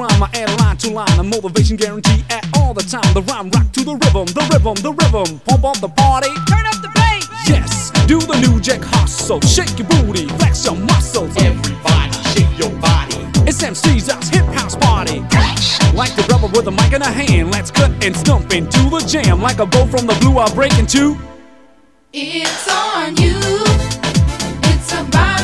rhyme, I add line to line, a motivation guarantee at all the time. The rhyme rock to the rhythm, the rhythm, the rhythm. Pump up the party, turn up the bass. Yes, do the new jack hustle, shake your booty, flex your muscles. Everybody, shake your body. It's MC's house, hip house party. Like the rubber with a mic in a hand, let's cut and stump into the jam. Like a bow from the blue, I'll break into. It's on you. It's about.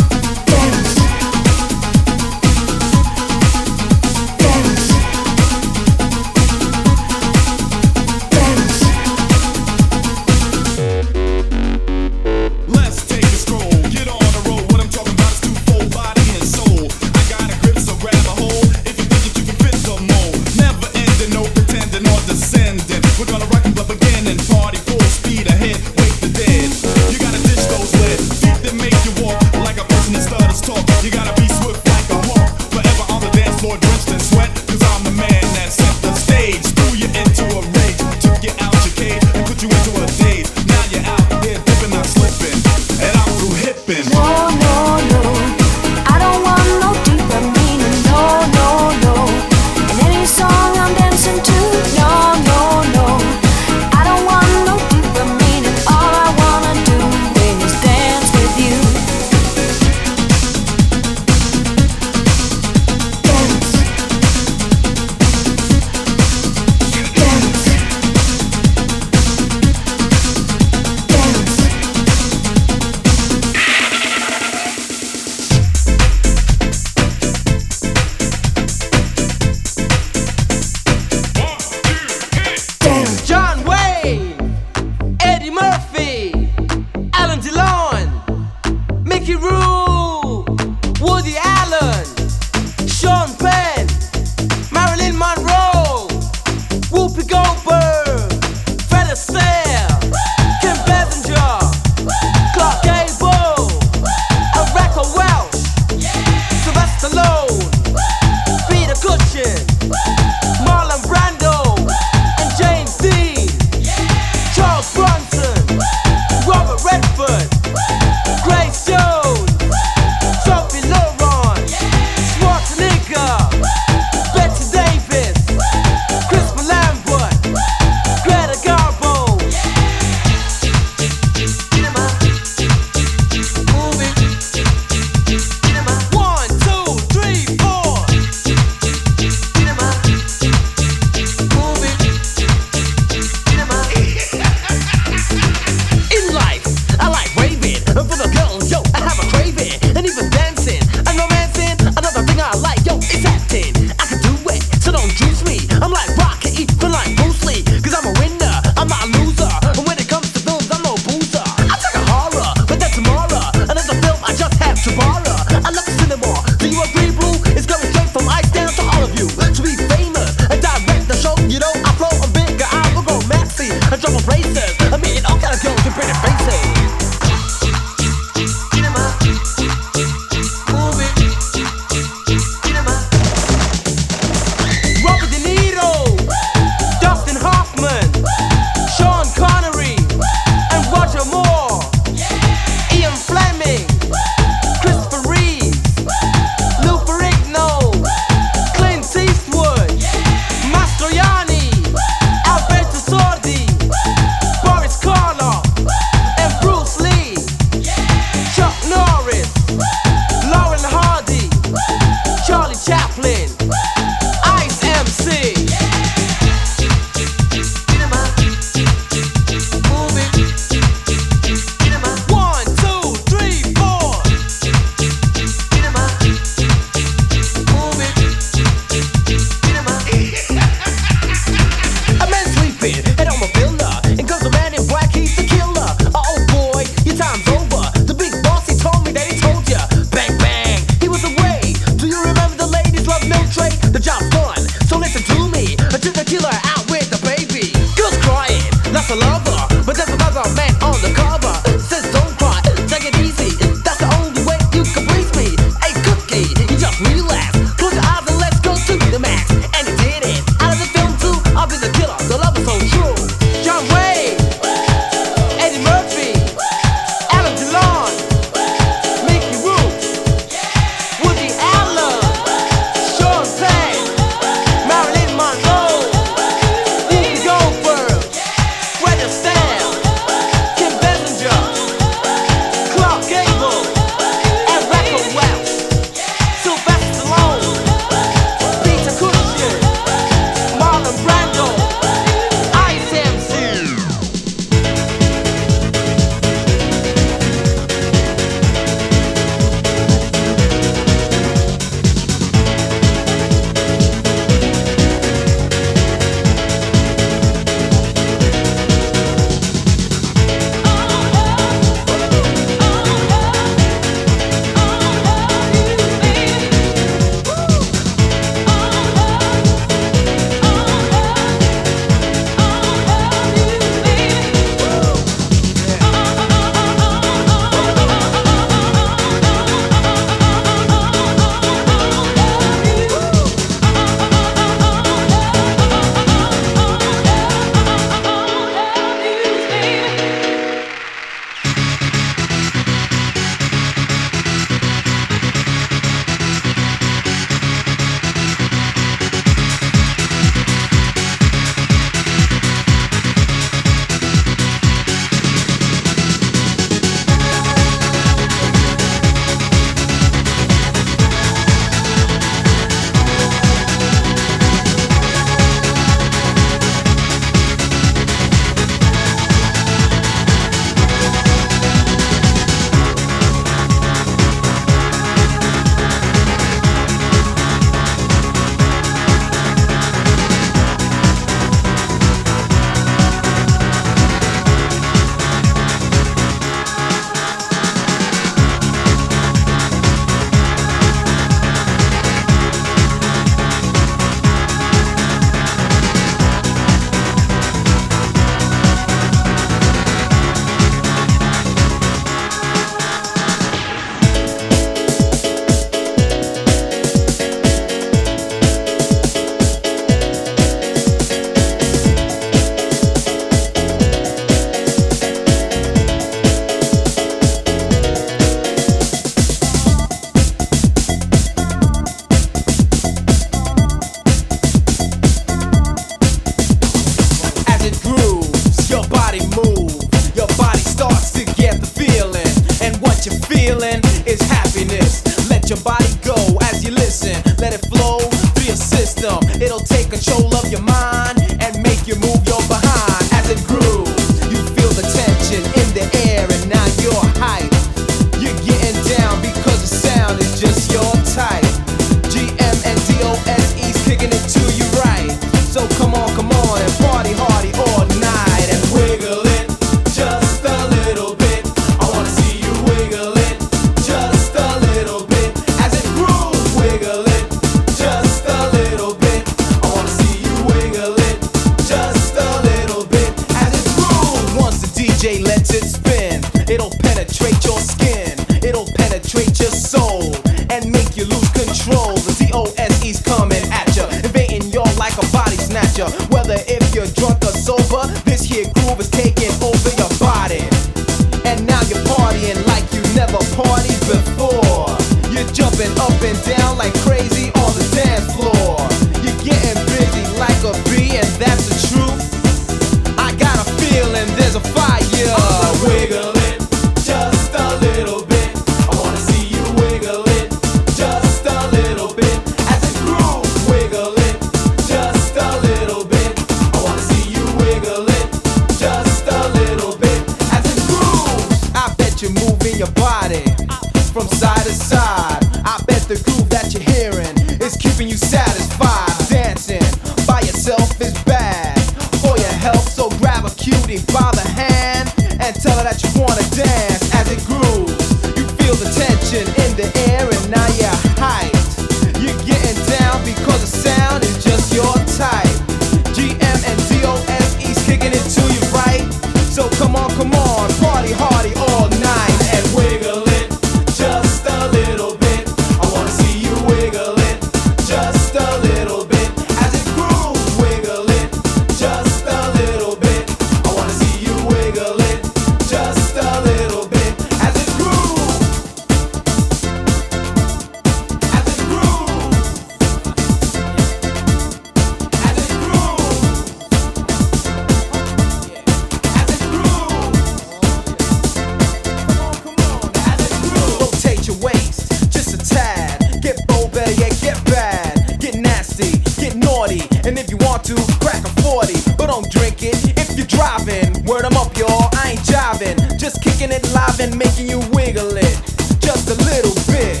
driving. Word I'm up, y'all. I ain't jiving. Just kicking it live and making you wiggle it. Just a little bit.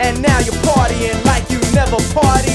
And now you're partying like you never party.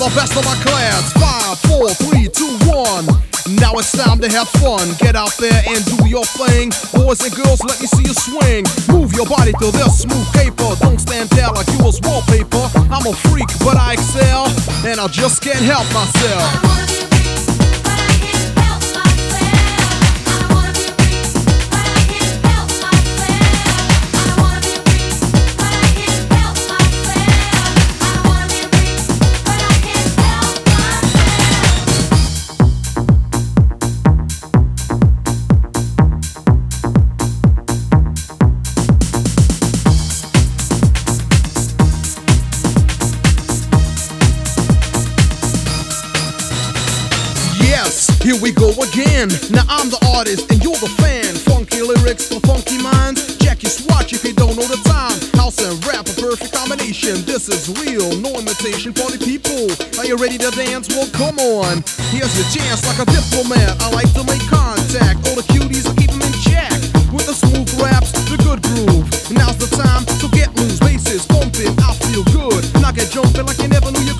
The best of my class. Five, four, three, two, one. Now it's time to have fun. Get out there and do your thing. Boys and girls, let me see you swing. Move your body to this smooth paper. Don't stand there like you was wallpaper. I'm a freak, but I excel. And I just can't help myself. Here we go again. Now I'm the artist and you're the fan. Funky lyrics for funky minds. Check your swatch if you don't know the time. House and rap, a perfect combination. This is real, no imitation for the people. Are you ready to dance? Well, come on. Here's your chance, like a diplomat. I like to make contact. All the cuties, I keep them in check. With the smooth raps, the good groove. Now's the time to get loose. Bases pumping, I feel good. Knock jumping like you never knew you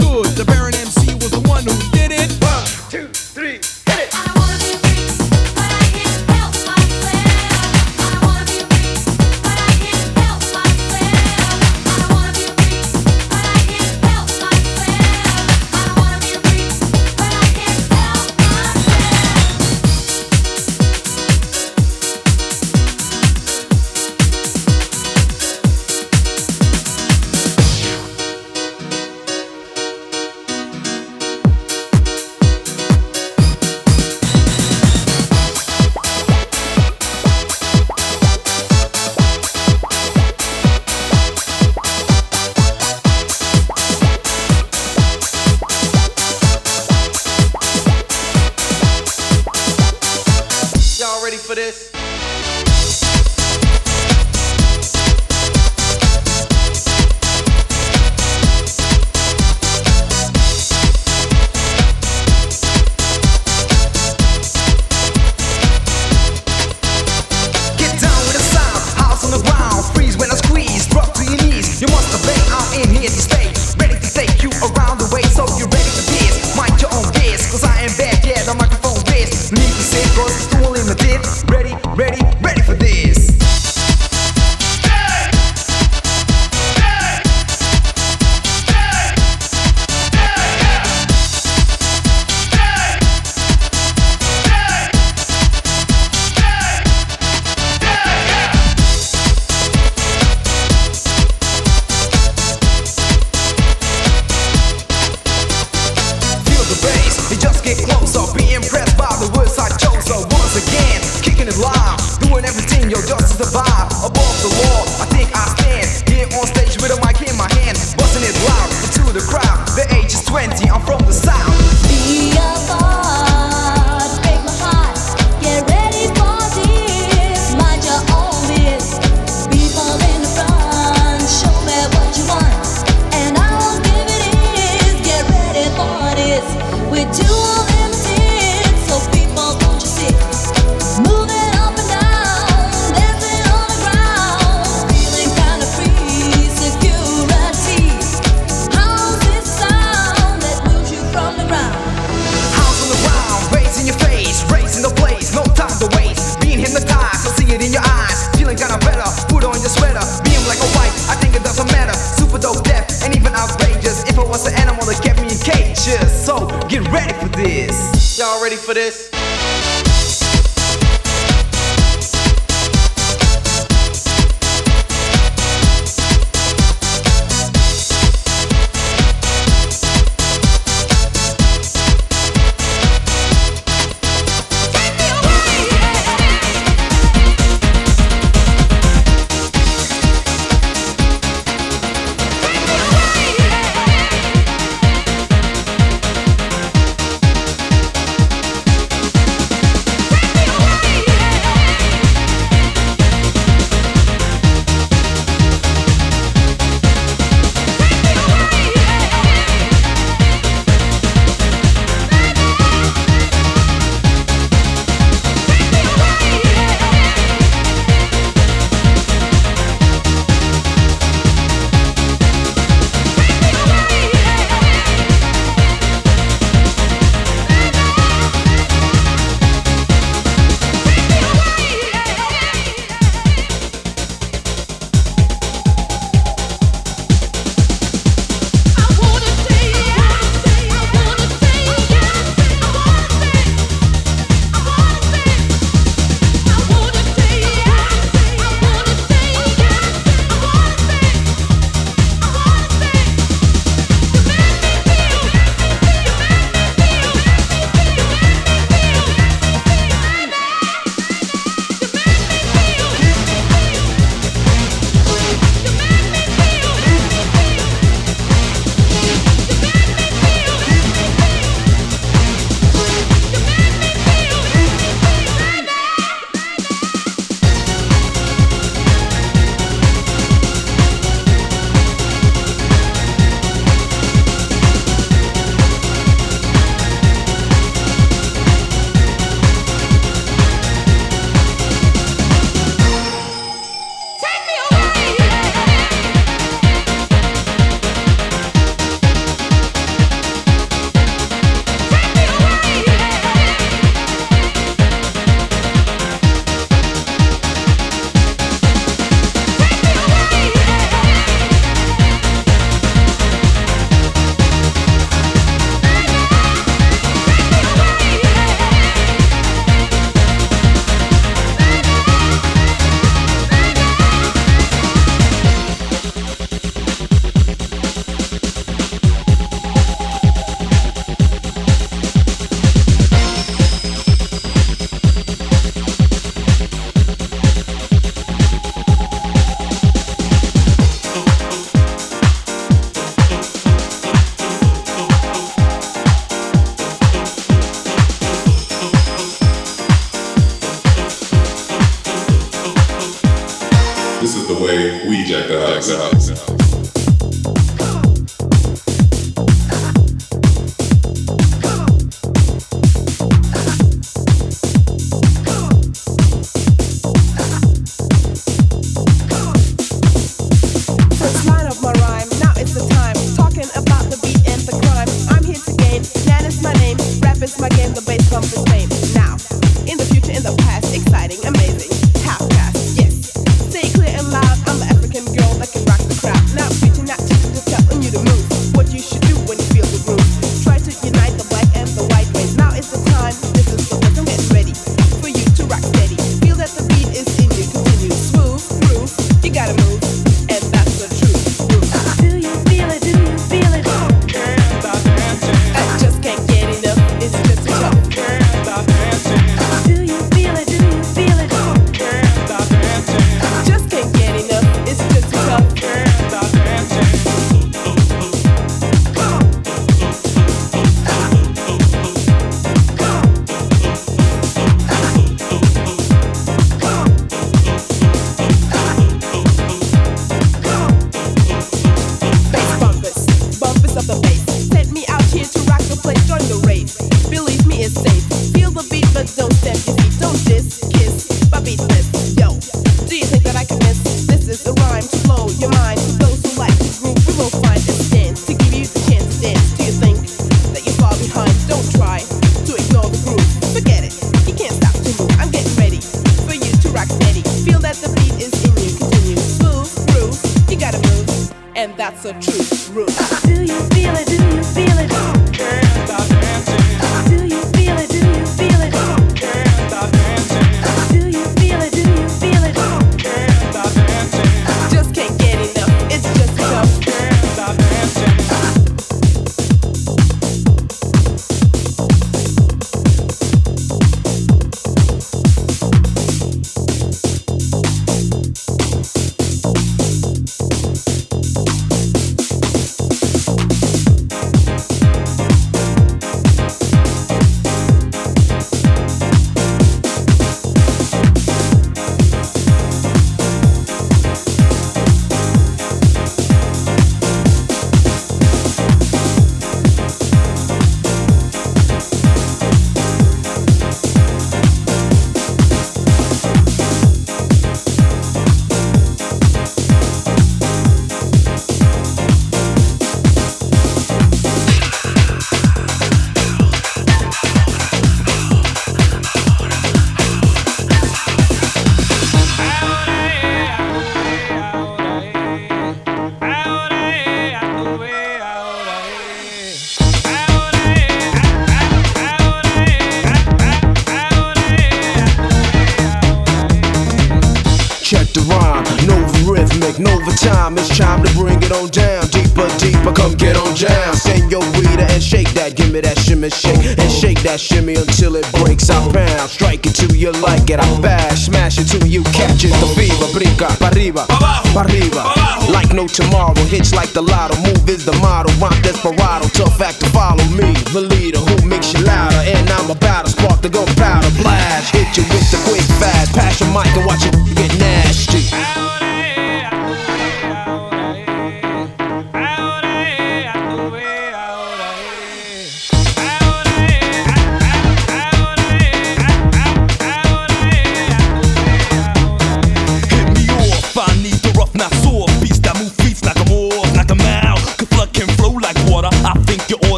get on down. Senorita, and shake that, give me that shimmy shake. And shake that shimmy until it breaks. I pound, strike it till you like it. I bash, smash it till you catch it. The fever, brinca, pariva, pariva. Like no tomorrow, hitch like the lotto. Move is the motto. rhyme desperado. Tough act to follow me, the leader who makes you louder. And I'm about to spark the gunpowder blast. Hit you with the quick fast, pass your mic and watch it get nasty.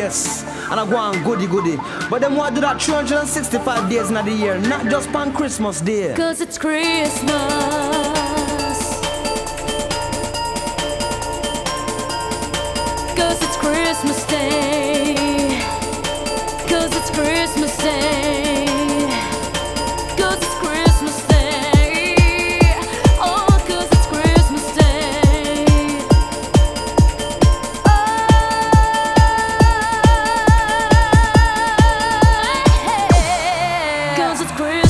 Face and I go on goody goody. But them want do that 365 days in the year, not just on Christmas Day. Cause it's Christmas. Cause it's Christmas Day. it's great.